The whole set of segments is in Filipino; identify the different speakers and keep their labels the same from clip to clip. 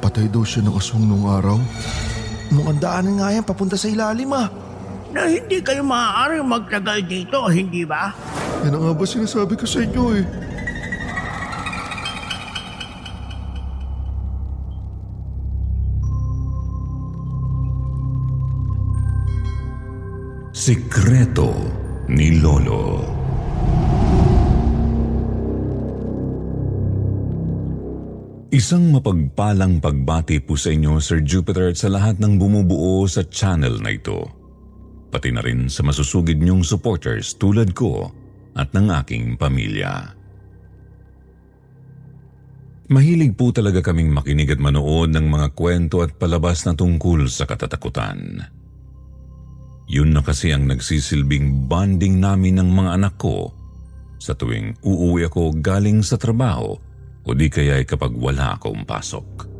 Speaker 1: Nakapatay daw siya ng aswang nung araw. Mukhang daanan nga yan papunta sa ilalim ah.
Speaker 2: Na hindi kayo maaaring magtagal dito, hindi ba?
Speaker 1: Yan ang nga ba sinasabi ko sa inyo eh.
Speaker 3: Sikreto ni Lolo. Isang mapagpalang pagbati po sa inyo, Sir Jupiter, at sa lahat ng bumubuo sa channel na ito. Pati na rin sa masusugid niyong supporters tulad ko at ng aking pamilya. Mahilig po talaga kaming makinig at manood ng mga kwento at palabas na tungkol sa katatakutan. Yun na kasi ang nagsisilbing bonding namin ng mga anak ko sa tuwing uuwi ako galing sa trabaho o di kaya ay kapag wala akong pasok.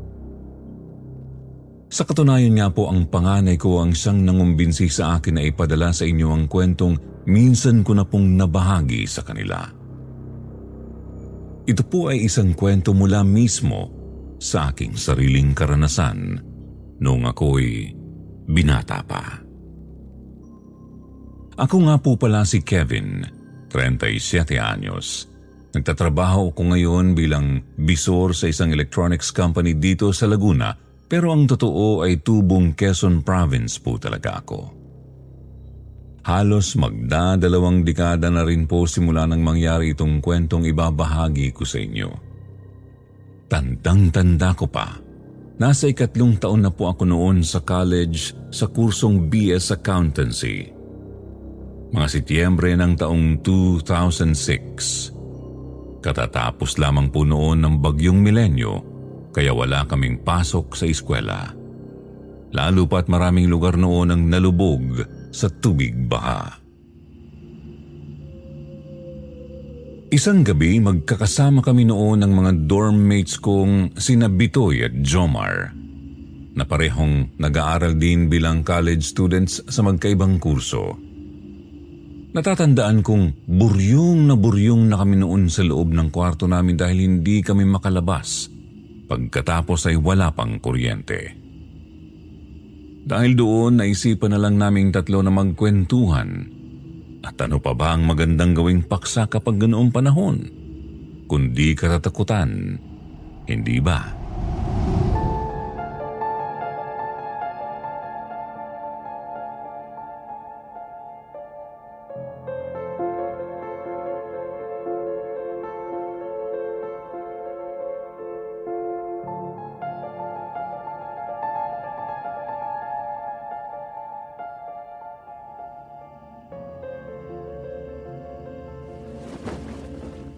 Speaker 3: Sa katunayan nga po ang panganay ko ang siyang nangumbinsi sa akin na ipadala sa inyo ang kwentong minsan ko na pong nabahagi sa kanila. Ito po ay isang kwento mula mismo sa aking sariling karanasan noong ako'y binata pa. Ako nga po pala si Kevin, 37 anyos. Nagtatrabaho ko ngayon bilang bisor sa isang electronics company dito sa Laguna pero ang totoo ay tubong Quezon Province po talaga ako. Halos magdadalawang dekada na rin po simula nang mangyari itong kwentong ibabahagi ko sa inyo. Tandang-tanda ko pa. Nasa ikatlong taon na po ako noon sa college sa kursong BS Accountancy. Mga Setyembre ng taong 2006. Katatapos lamang po noon ng bagyong milenyo kaya wala kaming pasok sa eskwela. Lalo pa't maraming lugar noon ang nalubog sa tubig baha. Isang gabi magkakasama kami noon ng mga dorm mates kong sina Bitoy at Jomar na parehong nag-aaral din bilang college students sa magkaibang kurso. Natatandaan kong buryong na buryong na kami noon sa loob ng kwarto namin dahil hindi kami makalabas pagkatapos ay wala pang kuryente. Dahil doon naisipan na lang naming tatlo na magkwentuhan at ano pa ba ang magandang gawing paksa kapag ganoong panahon? Kundi katatakutan, hindi ba?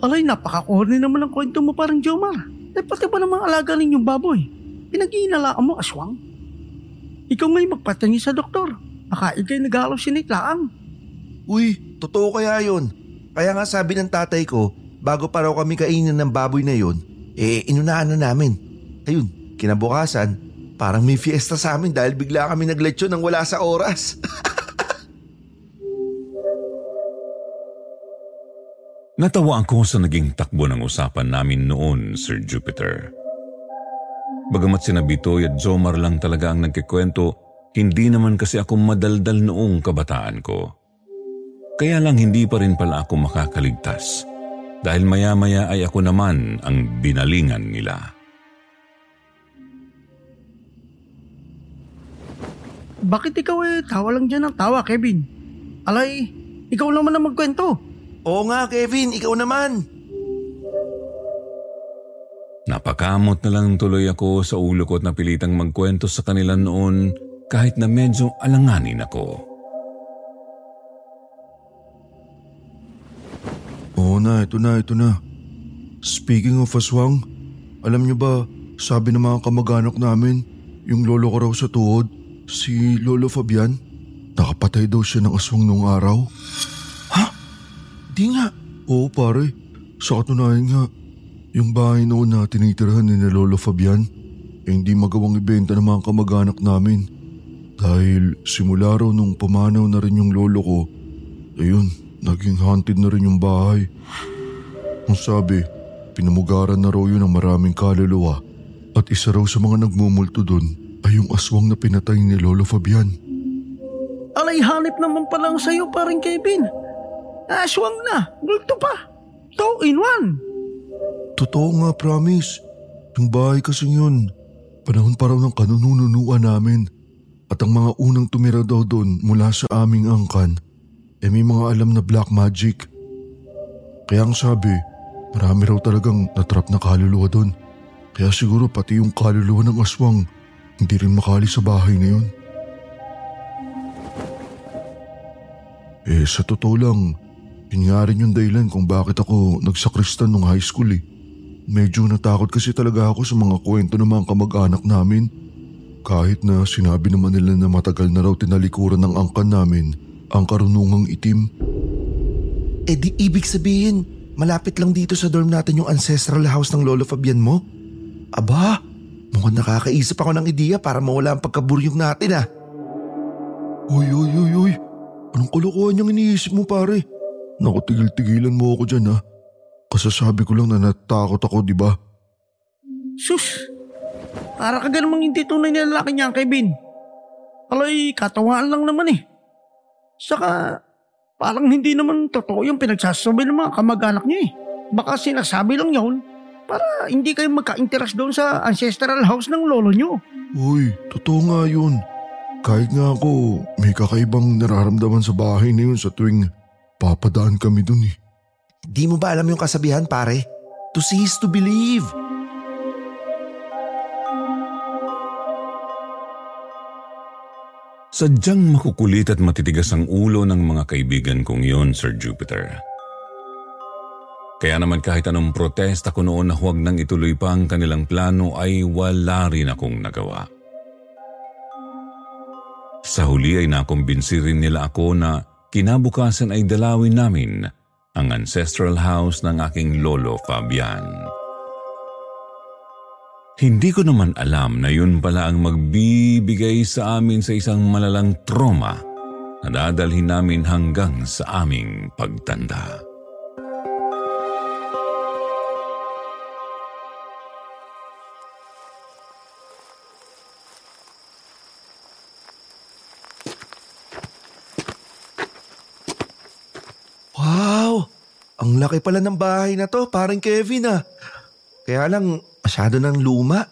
Speaker 2: Alay, napaka-corny naman ang kwento mo parang Jomar. Eh, pati ba namang alaga ninyong baboy? Pinag-iinalaan mo aswang? Ikaw ngay magpatingin sa doktor. Baka ikay nag-hallucinate lang.
Speaker 1: Uy, totoo kaya yon. Kaya nga sabi ng tatay ko, bago pa raw kami kainin ng baboy na yon, eh inunahan na namin. Ayun, kinabukasan, parang may fiesta sa amin dahil bigla kami nagletsyo nang wala sa oras.
Speaker 3: Natawa ako sa naging takbo ng usapan namin noon, Sir Jupiter. Bagamat sina Bitoy at Jomar lang talaga ang nagkikwento, hindi naman kasi ako madaldal noong kabataan ko. Kaya lang hindi pa rin pala ako makakaligtas dahil maya-maya ay ako naman ang binalingan nila.
Speaker 2: Bakit ikaw eh, tawa lang dyan ng tawa, Kevin? Alay, ikaw naman ang magkwento.
Speaker 1: Oo nga Kevin, ikaw naman.
Speaker 3: Napakamot na lang tuloy ako sa ulo ko at napilitang magkwento sa kanila noon kahit na medyo alanganin ako.
Speaker 1: Oo na, ito na, ito na. Speaking of aswang, alam niyo ba, sabi ng mga kamag-anak namin, yung lolo ko raw sa tuhod, si Lolo Fabian, nakapatay daw siya ng aswang nung araw. Di nga. Oo pare, sa katunayan nga, yung bahay noon na tinitirahan ni na Lolo Fabian, eh, hindi magawang ibenta ng mga kamag-anak namin. Dahil simula raw nung pumanaw na rin yung lolo ko, ayun, naging haunted na rin yung bahay. Ang sabi, pinamugaran na raw yun ng maraming kaluluwa at isa raw sa mga nagmumulto doon ay yung aswang na pinatay ni Lolo Fabian.
Speaker 2: Alay hanip naman pala ang sayo paring Kevin. Aswang na, gulto pa. Two in one.
Speaker 1: Totoo nga, promise. Yung bahay kasi yun, panahon pa raw ng kanununuan namin. At ang mga unang tumira daw doon mula sa aming angkan, eh may mga alam na black magic. Kaya ang sabi, marami raw talagang natrap na kaluluwa doon. Kaya siguro pati yung kaluluwa ng aswang, hindi rin makali sa bahay na yun. Eh sa totoo lang, yun nga rin yung dahilan kung bakit ako nagsakristan nung high school eh. Medyo natakot kasi talaga ako sa mga kwento ng mga kamag-anak namin. Kahit na sinabi naman nila na matagal na raw tinalikuran ng angkan namin ang karunungang itim. Eh di ibig sabihin, malapit lang dito sa dorm natin yung ancestral house ng Lolo Fabian mo? Aba, mukhang nakakaisip ako ng ideya para mawala ang pagkaburyong natin ah. Uy, uy, uy, uy. Anong kalokohan niyang iniisip mo pare? Naku, tigil-tigilan mo ako dyan ha. Kasasabi ko lang na natakot ako, di ba?
Speaker 2: Sus, para ka namang hindi tunay na lalaki niya, Kevin. Alay, katawaan lang naman eh. Saka, parang hindi naman totoo yung pinagsasabi ng mga kamag-anak niya eh. Baka sinasabi lang yun para hindi kayo magka-interest doon sa ancestral house ng lolo niyo.
Speaker 1: Uy, totoo nga yun. Kahit nga ako, may kakaibang nararamdaman sa bahay na yun sa tuwing papadaan kami dun eh. Di mo ba alam yung kasabihan pare? To see is to believe.
Speaker 3: Sadyang makukulit at matitigas ang ulo ng mga kaibigan kong yon, Sir Jupiter. Kaya naman kahit anong protesta ko noon na huwag nang ituloy pa ang kanilang plano ay wala rin akong nagawa. Sa huli ay nakumbinsi rin nila ako na kinabukasan ay dalawin namin ang ancestral house ng aking lolo Fabian. Hindi ko naman alam na yun pala ang magbibigay sa amin sa isang malalang trauma na dadalhin namin hanggang sa aming pagtanda.
Speaker 1: Laki pala ng bahay na to, parang Kevin ah. Kaya lang, masyado ng luma.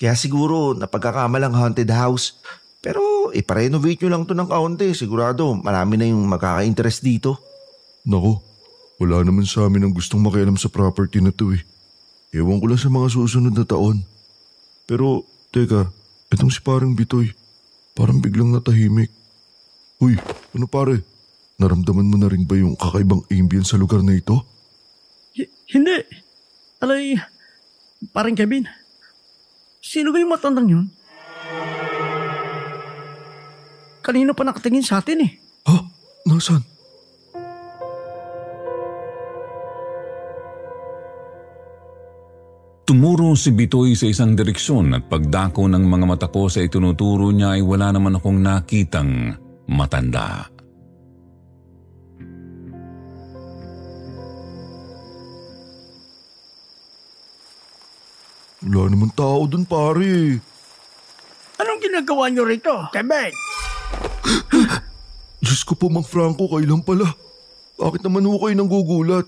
Speaker 1: Kaya siguro napagkakamalang haunted house. Pero iparenovate nyo lang to ng kaunti. Sigurado marami na yung magkaka-interest dito. Nako, wala naman sa amin ang gustong makialam sa property na to eh. Ewan ko lang sa mga susunod na taon. Pero, teka, itong si parang Bitoy, parang biglang natahimik. Uy, ano pare? Naramdaman mo na rin ba yung kakaibang ambience sa lugar na ito?
Speaker 2: Hi- hindi. Alay, parang Kevin. Sino ba yung matandang yun? Kanina pa nakatingin sa atin eh.
Speaker 1: Ha? Nasaan?
Speaker 3: Tumuro si Bitoy sa isang direksyon at pagdako ng mga mata ko sa itunuturo niya ay wala naman akong nakitang matanda.
Speaker 1: Wala naman tao dun pare.
Speaker 2: Anong ginagawa niyo rito, Kevin?
Speaker 1: Diyos ko po Mang Franco, kailan pala? Bakit naman ho kayo nang gugulat?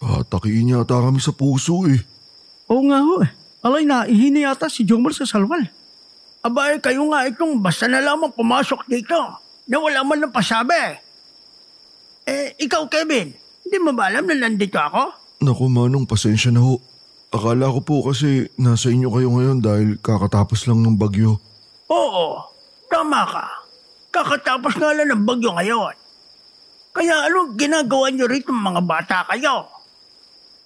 Speaker 1: Atakiin yata kami sa puso eh.
Speaker 2: Oo nga ho eh. Alay na, ihini yata si Jomar sa salwal. Abay, kayo nga itong basta na lamang pumasok dito na wala man ng pasabi. Eh, ikaw Kevin, hindi mo ba alam na nandito ako?
Speaker 1: Naku manong, pasensya na ho. Akala ko po kasi nasa inyo kayo ngayon dahil kakatapos lang ng bagyo.
Speaker 2: Oo, tama ka. Kakatapos nga lang ng bagyo ngayon. Kaya anong ginagawa niyo rito mga bata kayo?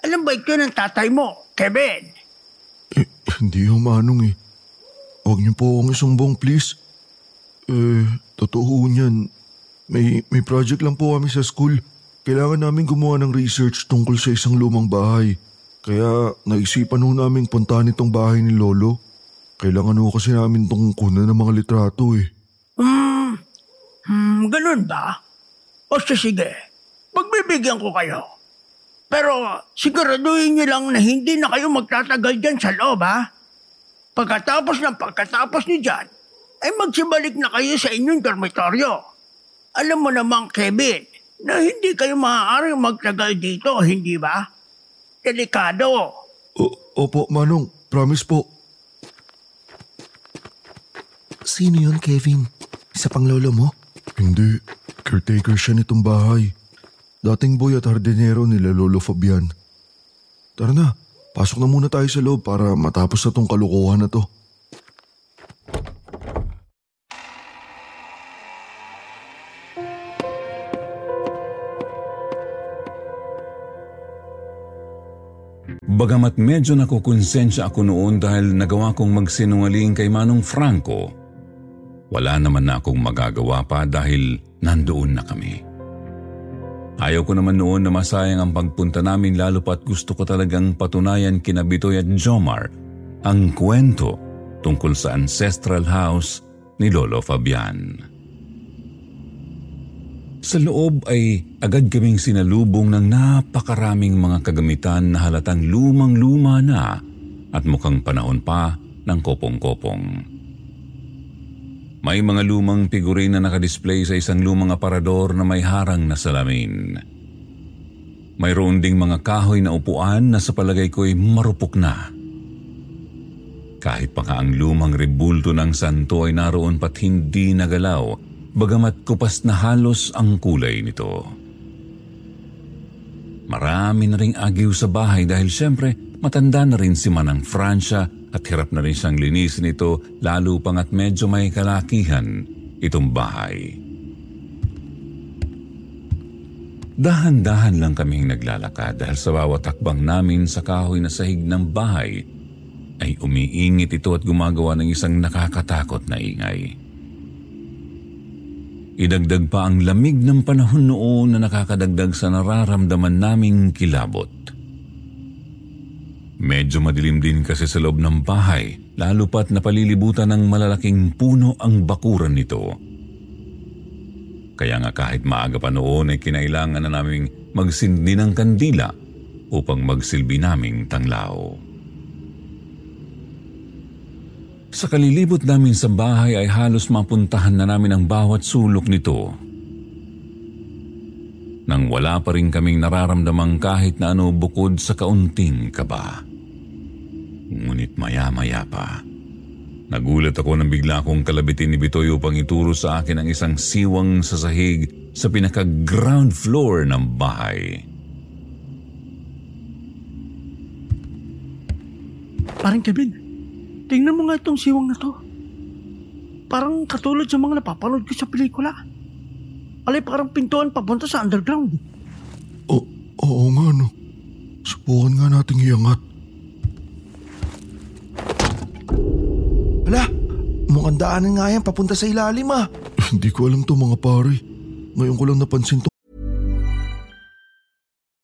Speaker 2: Alam ba ito ng tatay mo, Kevin?
Speaker 1: Eh, hindi ho manong eh. Huwag niyo po akong isumbong please. Eh, totoo niyan. May, may project lang po kami sa school. Kailangan namin gumawa ng research tungkol sa isang lumang bahay. Kaya naisipan ho namin puntahan itong bahay ni Lolo. Kailangan ho kasi namin itong kunan ng mga litrato eh.
Speaker 2: Hmm, hmm ganun ba? O sige, pagbibigyan ko kayo. Pero siguraduhin niyo lang na hindi na kayo magtatagal dyan sa loob, ha? Pagkatapos ng pagkatapos ni John, ay magsibalik na kayo sa inyong dormitoryo. Alam mo naman, Kevin, na hindi kayo maaaring magtagal dito, hindi ba? Delikado.
Speaker 1: O, opo, Manong. Promise po. Sino yun, Kevin? Isa pang lolo mo? Hindi. Caretaker siya nitong bahay. Dating boy at hardinero nila Lolo Fabian. Tara na, pasok na muna tayo sa loob para matapos na tong kalukuhan na to.
Speaker 3: Bagamat medyo nakukonsensya ako noon dahil nagawa kong magsinungaling kay Manong Franco, wala naman na akong magagawa pa dahil nandoon na kami. Ayaw ko naman noon na masayang ang pagpunta namin lalo pat gusto ko talagang patunayan kina Bitoy at Jomar ang kwento tungkol sa ancestral house ni Lolo Fabian. Sa loob ay agad kaming sinalubong ng napakaraming mga kagamitan na halatang lumang-luma na at mukhang panahon pa ng kopong-kopong. May mga lumang figurine na nakadisplay sa isang lumang aparador na may harang na salamin. Mayroon ding mga kahoy na upuan na sa palagay ko'y marupok na. Kahit pa nga ang lumang rebulto ng santo ay naroon pat hindi nagalaw, bagamat kupas na halos ang kulay nito. Marami na ring agiw sa bahay dahil siyempre matanda na rin si Manang Francia at hirap na rin siyang linisin ito lalo pang at medyo may kalakihan itong bahay. Dahan-dahan lang kaming naglalakad dahil sa bawat takbang namin sa kahoy na sahig ng bahay ay umiingit ito at gumagawa ng isang nakakatakot na ingay. Idagdag pa ang lamig ng panahon noon na nakakadagdag sa nararamdaman naming kilabot. Medyo madilim din kasi sa loob ng bahay, lalo pat napalilibutan ng malalaking puno ang bakuran nito. Kaya nga kahit maaga pa noon ay kinailangan na naming magsindi ng kandila upang magsilbi naming tanglaw. Sa kalilibot namin sa bahay ay halos mapuntahan na namin ang bawat sulok nito. Nang wala pa rin kaming nararamdamang kahit na ano bukod sa kaunting kaba. Ngunit maya-maya pa, nagulat ako nang bigla akong kalabitin ni Bitoy upang ituro sa akin ang isang siwang sa sahig sa pinaka-ground floor ng bahay.
Speaker 2: Parang Kevin, tingnan mo nga itong siwang na to. Parang katulad sa mga napapanood ko sa pelikula. Alay parang pintuan papunta sa underground.
Speaker 1: O, oo nga no. Subukan nga nating iangat. Hala, mukhang daanan nga yan papunta sa ilalim ah. Hindi ko alam to mga pare. Ngayon ko lang napansin to.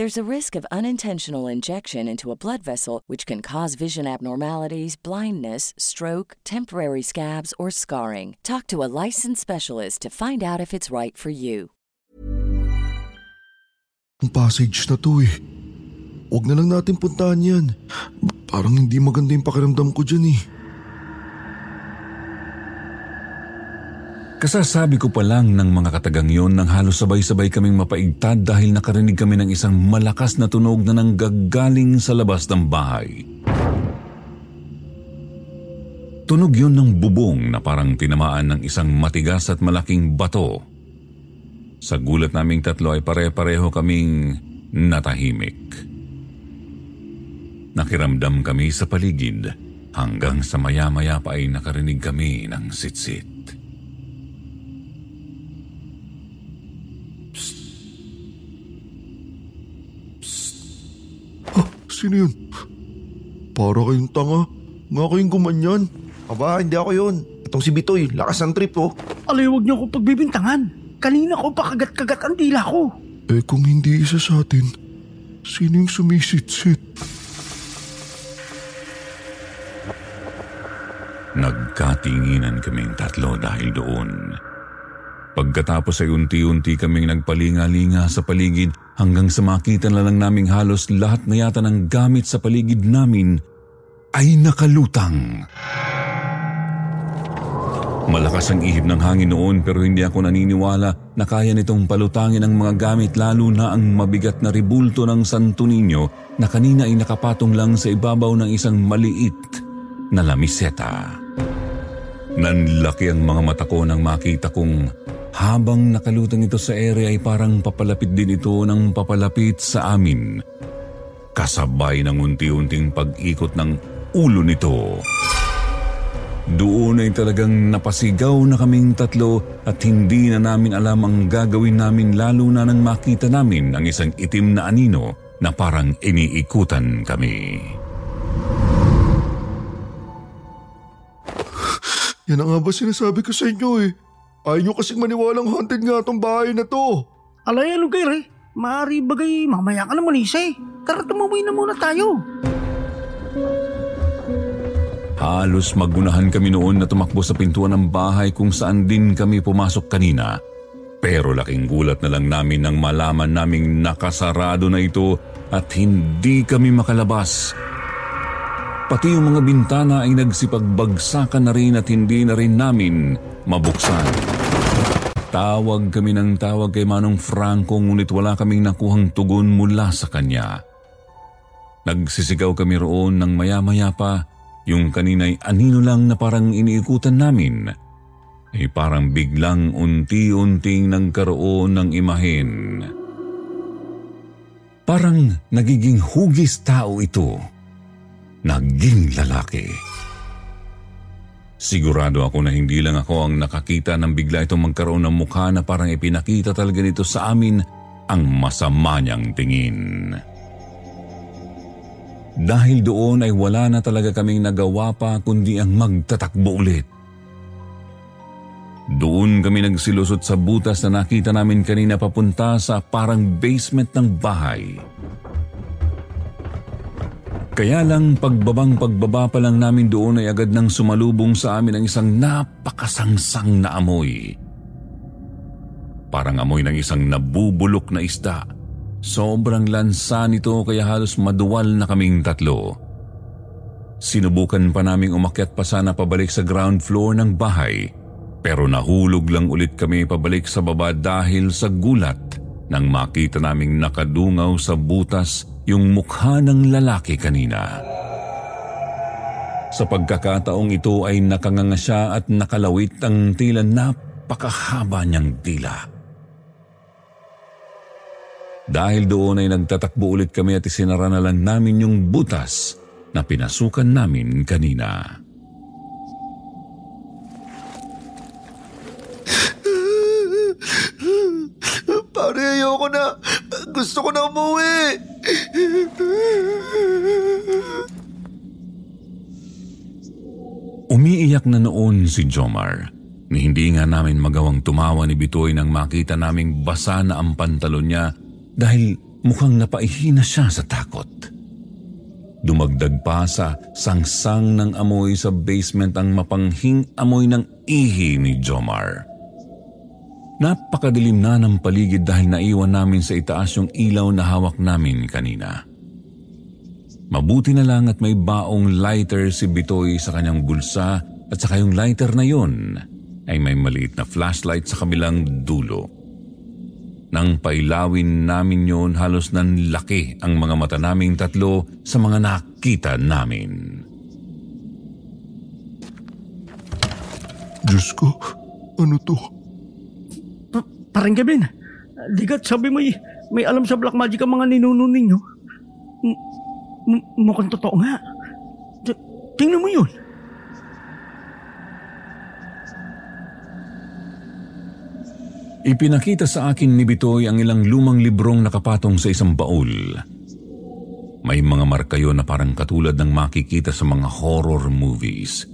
Speaker 4: There's a risk of unintentional injection into a blood vessel, which can cause vision abnormalities, blindness, stroke, temporary scabs, or scarring. Talk to a licensed specialist to find out if it's right for you.
Speaker 1: Ang passage na to eh. Huwag na lang natin puntahan yan. Parang hindi maganda yung pakiramdam ko dyan eh.
Speaker 3: Kasasabi ko pa lang ng mga katagang yon nang halos sabay-sabay kaming mapaigtad dahil nakarinig kami ng isang malakas na tunog na nanggagaling sa labas ng bahay. Tunog yon ng bubong na parang tinamaan ng isang matigas at malaking bato. Sa gulat naming tatlo ay pare-pareho kaming natahimik. Nakiramdam kami sa paligid hanggang sa maya-maya pa ay nakarinig kami ng sitsit.
Speaker 1: Sino yun? Para kayong tanga. Nga kayong gumanyan. Aba, hindi ako yun. Itong si Bitoy, lakas ng trip oh.
Speaker 2: Alay, huwag niyo ako pagbibintangan. Kanina ko pa kagat-kagat ang dila ko.
Speaker 1: Eh kung hindi isa sa atin, sino yung sumisit-sit?
Speaker 3: Nagkatinginan kaming tatlo dahil doon. Pagkatapos ay unti-unti kaming nagpalinga-linga sa paligid hanggang sa makita na lang naming halos lahat na yata ng gamit sa paligid namin ay nakalutang. Malakas ang ihip ng hangin noon pero hindi ako naniniwala na kaya nitong palutangin ang mga gamit lalo na ang mabigat na ribulto ng Santo Niño na kanina ay nakapatong lang sa ibabaw ng isang maliit na lamiseta. Nanlaki ang mga mata ko nang makita kong habang nakalutang ito sa ere ay parang papalapit din ito ng papalapit sa amin. Kasabay ng unti-unting pag-ikot ng ulo nito. Doon ay talagang napasigaw na kaming tatlo at hindi na namin alam ang gagawin namin lalo na nang makita namin ang isang itim na anino na parang iniikutan kami.
Speaker 1: Yan ang nga ba sinasabi ko sa inyo eh. Ayaw nyo kasing maniwalang haunted nga tong bahay na to.
Speaker 2: Alay, ano kayo eh? Maaari bagay mamaya ka naman isa eh. Tara tumuwi na muna tayo.
Speaker 3: Halos magunahan kami noon na tumakbo sa pintuan ng bahay kung saan din kami pumasok kanina. Pero laking gulat na lang namin nang malaman naming nakasarado na ito at hindi kami makalabas. Pati yung mga bintana ay nagsipagbagsakan na rin at hindi na rin namin mabuksan. Tawag kami ng tawag kay Manong Franco ngunit wala kaming nakuhang tugon mula sa kanya. Nagsisigaw kami roon ng maya-maya pa yung kanina'y anino lang na parang iniikutan namin ay parang biglang unti-unting nagkaroon ng imahin. Parang nagiging hugis tao ito. Naging lalaki. Sigurado ako na hindi lang ako ang nakakita nang bigla itong magkaroon ng mukha na parang ipinakita talaga nito sa amin ang masama niyang tingin. Dahil doon ay wala na talaga kaming nagawa pa kundi ang magtatakbo ulit. Doon kami nagsilusot sa butas na nakita namin kanina papunta sa parang basement ng bahay. Kaya lang pagbabang pagbaba pa lang namin doon ay agad nang sumalubong sa amin ang isang napakasangsang na amoy. Parang amoy ng isang nabubulok na isda. Sobrang lansa nito kaya halos maduwal na kaming tatlo. Sinubukan pa naming umakyat pa sana pabalik sa ground floor ng bahay pero nahulog lang ulit kami pabalik sa baba dahil sa gulat nang makita naming nakadungaw sa butas yung mukha ng lalaki kanina. Sa pagkakataong ito ay nakanganga siya at nakalawit ang tila napakahaba niyang tila. Dahil doon ay nagtatakbo ulit kami at isinara na lang namin yung butas na pinasukan namin kanina. Pare, ayoko na.
Speaker 1: Gusto ko na umuwi.
Speaker 3: Umiiyak na noon si Jomar. Ni hindi nga namin magawang tumawa ni Bitoy nang makita naming basa na ang pantalon niya dahil mukhang napaihina siya sa takot. Dumagdag pa sa sangsang ng amoy sa basement ang mapanghing amoy ng ihi ni Jomar. Napakadilim na ng paligid dahil naiwan namin sa itaas yung ilaw na hawak namin kanina. Mabuti na lang at may baong lighter si Bitoy sa kanyang bulsa at saka yung lighter na yun ay may maliit na flashlight sa kabilang dulo. Nang pailawin namin yon halos nan laki ang mga mata naming tatlo sa mga nakita namin.
Speaker 1: Diyos ko, ano to?
Speaker 2: Pa- parang Kevin, digat sabi mo eh, may alam sa black magic ang mga ninuno ninyo. M- mukhang totoo nga. T- tingnan mo yun.
Speaker 3: Ipinakita sa akin ni Bitoy ang ilang lumang librong nakapatong sa isang baul. May mga marka yun na parang katulad ng makikita sa mga horror movies.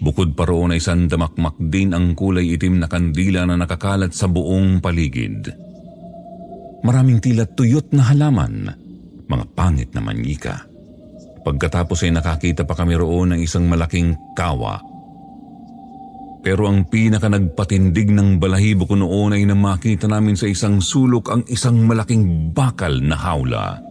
Speaker 3: Bukod pa roon ay isang damakmak din ang kulay itim na kandila na nakakalat sa buong paligid. Maraming tila tuyot na halaman, mga pangit na manyika. Pagkatapos ay nakakita pa kami roon ng isang malaking kawa pero ang pinaka nagpatindig ng balahibo ko noon ay nang makita namin sa isang sulok ang isang malaking bakal na hawla.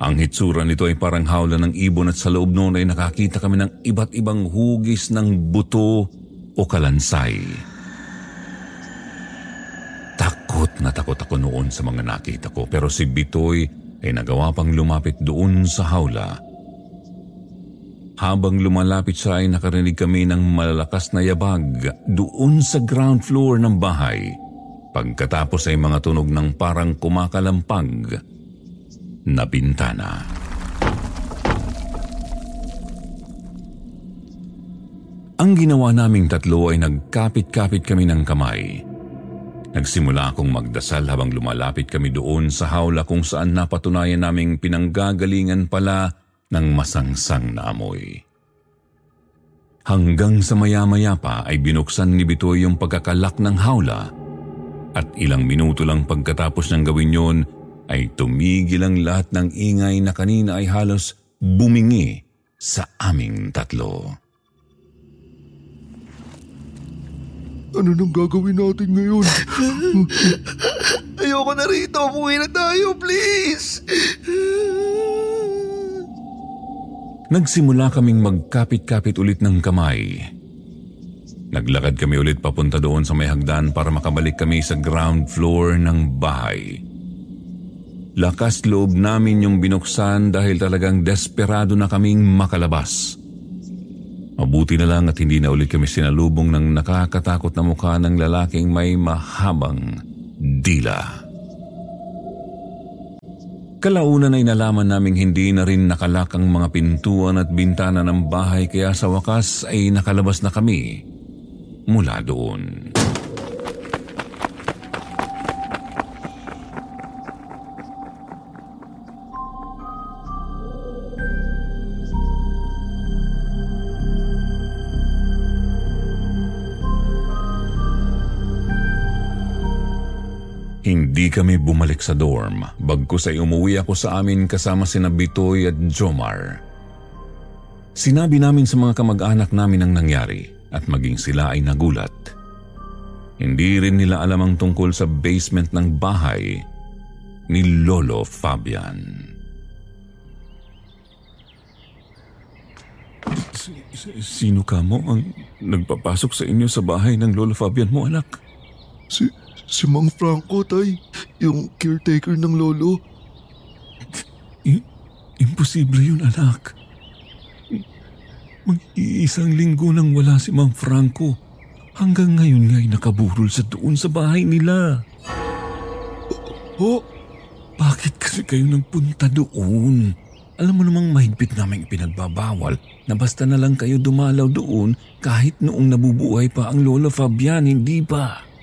Speaker 3: Ang hitsura nito ay parang hawla ng ibon at sa loob noon ay nakakita kami ng iba't ibang hugis ng buto o kalansay. Takot na takot ako noon sa mga nakita ko pero si Bitoy ay nagawa pang lumapit doon sa hawla habang lumalapit siya ay nakarinig kami ng malalakas na yabag doon sa ground floor ng bahay. Pagkatapos ay mga tunog ng parang kumakalampag na bintana. Ang ginawa naming tatlo ay nagkapit-kapit kami ng kamay. Nagsimula akong magdasal habang lumalapit kami doon sa hawla kung saan napatunayan naming pinanggagalingan pala ng masangsang na amoy. Hanggang sa maya-maya pa ay binuksan ni Bitoy yung pagkakalak ng hawla at ilang minuto lang pagkatapos ng gawin yon ay tumigil ang lahat ng ingay na kanina ay halos bumingi sa aming tatlo.
Speaker 1: Ano nang gagawin natin ngayon? Ayoko na rito. Umuwi na tayo, please.
Speaker 3: Nagsimula kaming magkapit-kapit ulit ng kamay. Naglakad kami ulit papunta doon sa may hagdan para makabalik kami sa ground floor ng bahay. Lakas loob namin yung binuksan dahil talagang desperado na kaming makalabas. Mabuti na lang at hindi na ulit kami sinalubong ng nakakatakot na mukha ng lalaking may mahabang dila. Kalaunan ay nalaman naming hindi na rin nakalak ang mga pintuan at bintana ng bahay kaya sa wakas ay nakalabas na kami mula doon. Hindi kami bumalik sa dorm, bagkus ay umuwi ako sa amin kasama sina Bitoy at Jomar. Sinabi namin sa mga kamag-anak namin ang nangyari at maging sila ay nagulat. Hindi rin nila alam ang tungkol sa basement ng bahay ni Lolo Fabian. Sino ka mo ang nagpapasok sa inyo sa bahay ng Lolo Fabian mo, anak?
Speaker 1: Si, si Mang Franco, tay. Yung caretaker ng lolo.
Speaker 3: I- imposible yun, anak. Mag-iisang linggo nang wala si Mang Franco. Hanggang ngayon nga'y nakaburol sa doon sa bahay nila.
Speaker 1: Ho?
Speaker 3: Bakit kasi kayo nagpunta doon? Alam mo namang mahigpit namang ipinagbabawal na basta na lang kayo dumalaw doon kahit noong nabubuhay pa ang Lola Fabian, hindi ba?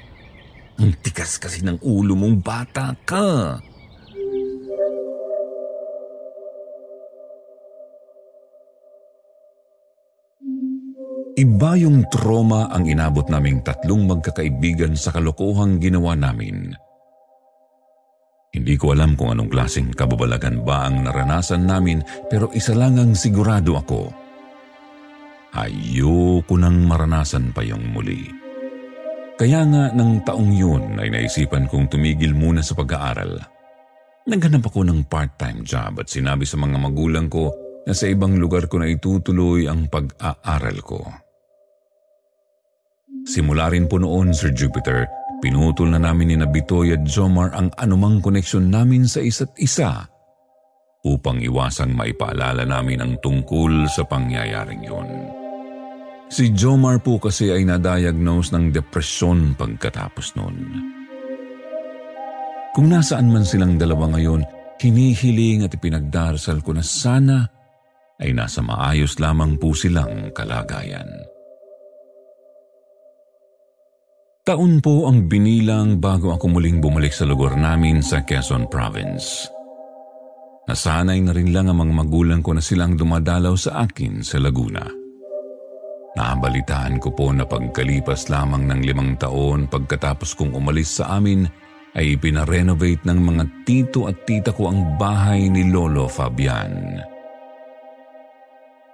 Speaker 3: Ang tikas kasi ng ulo mong bata ka. Iba yung trauma ang inabot naming tatlong magkakaibigan sa kalokohang ginawa namin. Hindi ko alam kung anong klaseng kababalagan ba ang naranasan namin pero isa lang ang sigurado ako. Ayoko nang maranasan pa yung muli. Kaya nga ng taong yun ay naisipan kong tumigil muna sa pag-aaral. Naghanap ako ng part-time job at sinabi sa mga magulang ko na sa ibang lugar ko na itutuloy ang pag-aaral ko. Simula rin po noon, Sir Jupiter, pinutol na namin ni Nabitoy at Jomar ang anumang koneksyon namin sa isa't isa upang iwasang maipaalala namin ang tungkol sa pangyayaring yun. Si Jomar po kasi ay na-diagnose ng depresyon pagkatapos noon. Kung nasaan man silang dalawa ngayon, hinihiling at ipinagdarasal ko na sana ay nasa maayos lamang po silang kalagayan. Taon po ang binilang bago ako muling bumalik sa lugar namin sa Quezon Province. Nasanay na rin lang ang mga magulang ko na silang dumadalaw sa akin sa Laguna. Nabalitaan ko po na pagkalipas lamang ng limang taon pagkatapos kong umalis sa amin ay pinarenovate ng mga tito at tita ko ang bahay ni Lolo Fabian.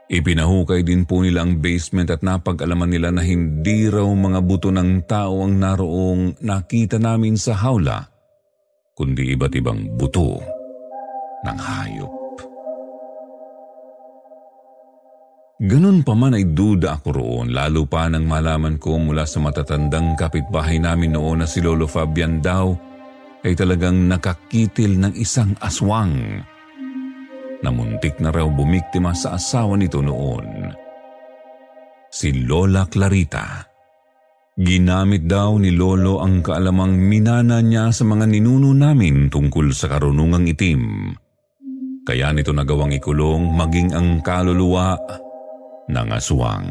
Speaker 3: Ipinahukay din po nila ang basement at napag-alaman nila na hindi raw mga buto ng tao ang naroong nakita namin sa hawla, kundi iba't ibang buto ng hayop. Ganun pa man ay duda ako roon lalo pa nang malaman ko mula sa matatandang kapitbahay namin noon na si Lolo Fabian daw ay talagang nakakitil ng isang aswang na muntik na raw bumiktima sa asawa nito noon. Si Lola Clarita. Ginamit daw ni Lolo ang kaalamang minana niya sa mga ninuno namin tungkol sa karunungang itim. Kaya nito nagawang ikulong maging ang kaluluwa ng aswang.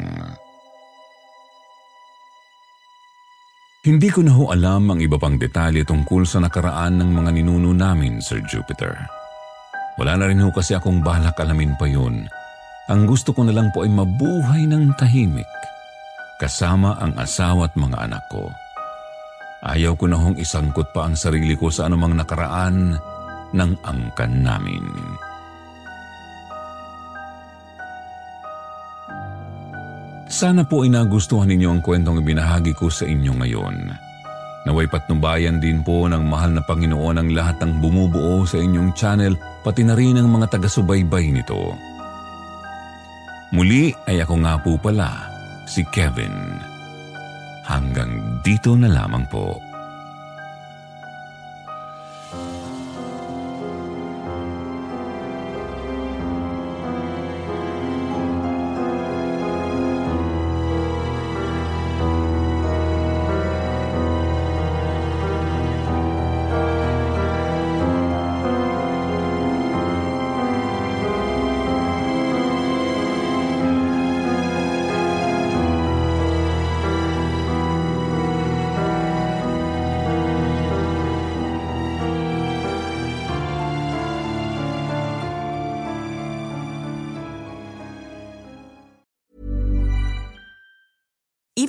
Speaker 3: Hindi ko na ho alam ang iba pang detalye tungkol sa nakaraan ng mga ninuno namin, Sir Jupiter. Wala na rin ho kasi akong balak alamin pa yun. Ang gusto ko na lang po ay mabuhay ng tahimik kasama ang asawa at mga anak ko. Ayaw ko na hong isangkot pa ang sarili ko sa anumang nakaraan ng angkan namin. Sana po ay nagustuhan ninyo ang kwentong ibinahagi ko sa inyo ngayon. Naway patnubayan din po ng mahal na Panginoon ang lahat ng bumubuo sa inyong channel pati na rin ang mga taga-subaybay nito. Muli ay ako nga po pala si Kevin. Hanggang dito na lamang po.